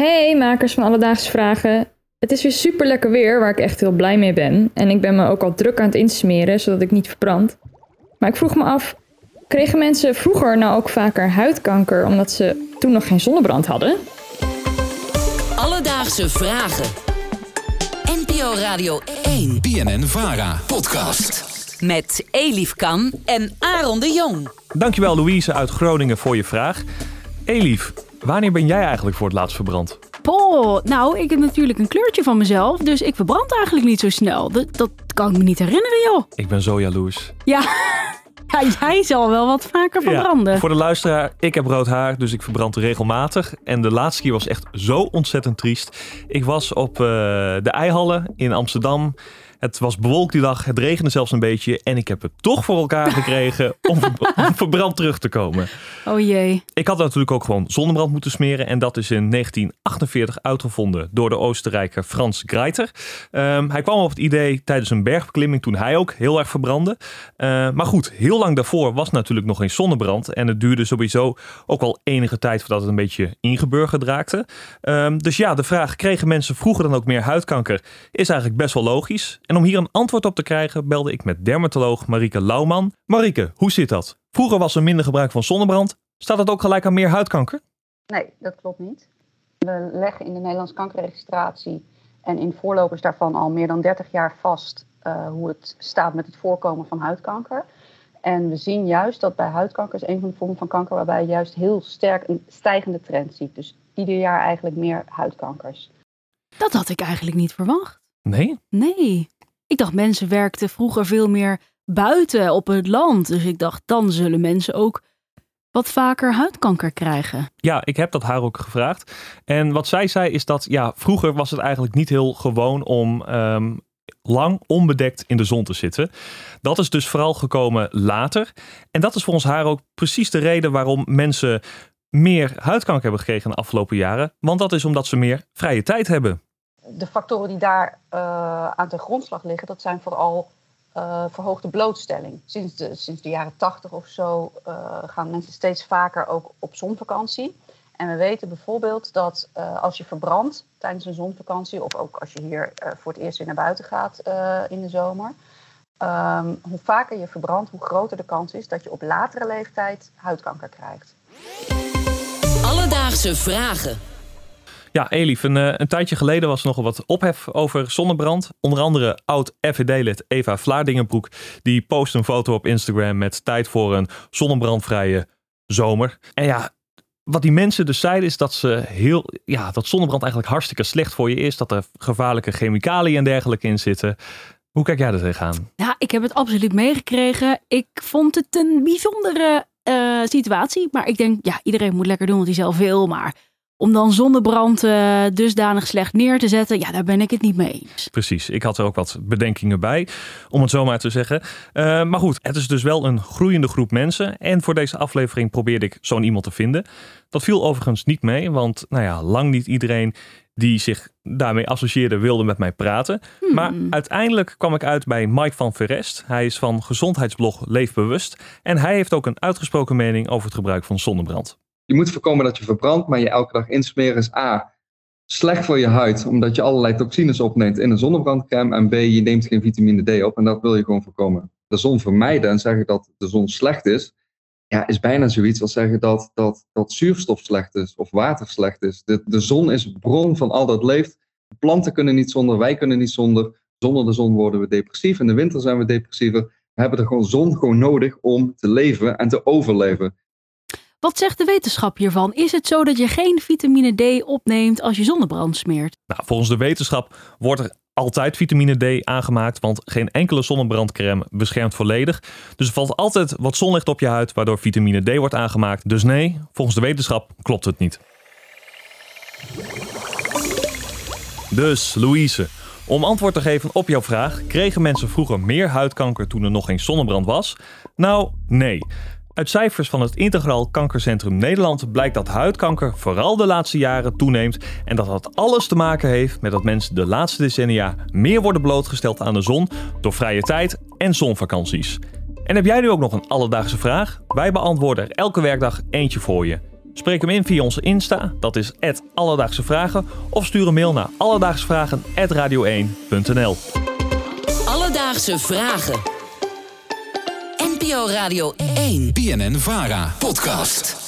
Hey makers van Alledaagse Vragen. Het is weer super lekker weer waar ik echt heel blij mee ben. En ik ben me ook al druk aan het insmeren zodat ik niet verbrand. Maar ik vroeg me af, kregen mensen vroeger nou ook vaker huidkanker omdat ze toen nog geen zonnebrand hadden? Alledaagse Vragen. NPO Radio 1 BNN Vara podcast. met Elif Kan en Aaron de Jong. Dankjewel Louise uit Groningen voor je vraag. Elief, wanneer ben jij eigenlijk voor het laatst verbrand? Poh, nou, ik heb natuurlijk een kleurtje van mezelf, dus ik verbrand eigenlijk niet zo snel. Dat, dat kan ik me niet herinneren, joh. Ik ben zo jaloers. Ja, ja jij zal wel wat vaker verbranden. voor de luisteraar, ik heb rood haar, dus ik verbrand regelmatig. En de laatste keer was echt zo ontzettend triest. Ik was op uh, de Eihallen in Amsterdam. Het was bewolkt die dag, het regende zelfs een beetje. En ik heb het toch voor elkaar gekregen om, om verbrand terug te komen. Oh jee. Ik had natuurlijk ook gewoon zonnebrand moeten smeren. En dat is in 1948 uitgevonden door de Oostenrijker Frans Greiter. Um, hij kwam op het idee tijdens een bergbeklimming toen hij ook heel erg verbrandde. Uh, maar goed, heel lang daarvoor was natuurlijk nog geen zonnebrand. En het duurde sowieso ook wel enige tijd voordat het een beetje ingeburgerd raakte. Um, dus ja, de vraag, kregen mensen vroeger dan ook meer huidkanker? Is eigenlijk best wel logisch. En om hier een antwoord op te krijgen, belde ik met dermatoloog Marike Lauwman. Marike, hoe zit dat? Vroeger was er minder gebruik van zonnebrand. Staat het ook gelijk aan meer huidkanker? Nee, dat klopt niet. We leggen in de Nederlandse kankerregistratie en in voorlopers daarvan al meer dan 30 jaar vast uh, hoe het staat met het voorkomen van huidkanker. En we zien juist dat bij huidkanker is een van de vormen van kanker waarbij je juist heel sterk een stijgende trend ziet. Dus ieder jaar eigenlijk meer huidkankers. Dat had ik eigenlijk niet verwacht. Nee? Nee. Ik dacht mensen werkten vroeger veel meer buiten op het land. Dus ik dacht, dan zullen mensen ook wat vaker huidkanker krijgen. Ja, ik heb dat haar ook gevraagd. En wat zij zei is dat ja, vroeger was het eigenlijk niet heel gewoon om um, lang onbedekt in de zon te zitten. Dat is dus vooral gekomen later. En dat is volgens haar ook precies de reden waarom mensen meer huidkanker hebben gekregen de afgelopen jaren. Want dat is omdat ze meer vrije tijd hebben de factoren die daar uh, aan de grondslag liggen, dat zijn vooral uh, verhoogde blootstelling. Sinds de, sinds de jaren tachtig of zo uh, gaan mensen steeds vaker ook op zonvakantie. En we weten bijvoorbeeld dat als je verbrandt tijdens een zonvakantie, of ook als je hier voor het eerst weer naar buiten gaat in de zomer, um, hoe vaker je verbrandt, hoe groter de kans is dat je op latere leeftijd huidkanker krijgt. Alledaagse vragen. Ja, Elif, een, eh, een, tijdje geleden was er nogal wat ophef over zonnebrand. Onder andere oud FVD-lid Eva Vlaardingenbroek. Die post een foto op Instagram met tijd voor een zonnebrandvrije zomer. En ja, wat die mensen dus zeiden is dat ze heel, ja, dat zonnebrand eigenlijk hartstikke slecht voor je is. Dat er gevaarlijke chemicaliën en dergelijke in zitten. Hoe kijk jij er tegenaan? Ja, ik heb het absoluut meegekregen. Ik vond het een bijzondere uh, situatie. Maar ik denk, ja, iedereen moet lekker doen wat hij zelf wil. Maar om dan zonnebrand uh, dusdanig slecht neer te zetten, ja, daar ben ik het niet mee eens. Precies, ik had er ook wat bedenkingen bij, om het zo maar te zeggen. Uh, maar goed, het is dus wel een groeiende groep mensen. En voor deze aflevering probeerde ik zo'n iemand te vinden. Dat viel overigens niet mee, want nou ja, lang niet iedereen die zich daarmee associeerde wilde met mij praten. Hmm. Maar uiteindelijk kwam ik uit bij Mike van Verrest. Hij is van gezondheidsblog Leefbewust. En hij heeft ook een uitgesproken mening over het gebruik van zonnebrand. Je moet voorkomen dat je verbrandt, maar je elke dag insmeren is A. Slecht voor je huid, omdat je allerlei toxines opneemt in een zonnebrandcrème. En B, je neemt geen vitamine D op en dat wil je gewoon voorkomen. De zon vermijden en zeggen dat de zon slecht is, ja, is bijna zoiets als zeggen dat, dat, dat zuurstof slecht is of water slecht is. De, de zon is bron van al dat leeft. planten kunnen niet zonder, wij kunnen niet zonder. Zonder de zon worden we depressief. In de winter zijn we depressiever. We hebben de gewoon zon gewoon nodig om te leven en te overleven. Wat zegt de wetenschap hiervan? Is het zo dat je geen vitamine D opneemt als je zonnebrand smeert? Nou, volgens de wetenschap wordt er altijd vitamine D aangemaakt, want geen enkele zonnebrandcrème beschermt volledig. Dus er valt altijd wat zonlicht op je huid, waardoor vitamine D wordt aangemaakt. Dus nee, volgens de wetenschap klopt het niet. Dus, Louise, om antwoord te geven op jouw vraag, kregen mensen vroeger meer huidkanker toen er nog geen zonnebrand was? Nou, nee. Uit cijfers van het Integraal Kankercentrum Nederland blijkt dat huidkanker vooral de laatste jaren toeneemt en dat dat alles te maken heeft met dat mensen de laatste decennia meer worden blootgesteld aan de zon door vrije tijd en zonvakanties. En heb jij nu ook nog een alledaagse vraag? Wij beantwoorden er elke werkdag eentje voor je. Spreek hem in via onze Insta, dat is Alledaagse Vragen. Of stuur een mail naar alledaagsvragen.radio1.nl Alledaagse Vragen. NPO Radio 1. BNN Vara podcast.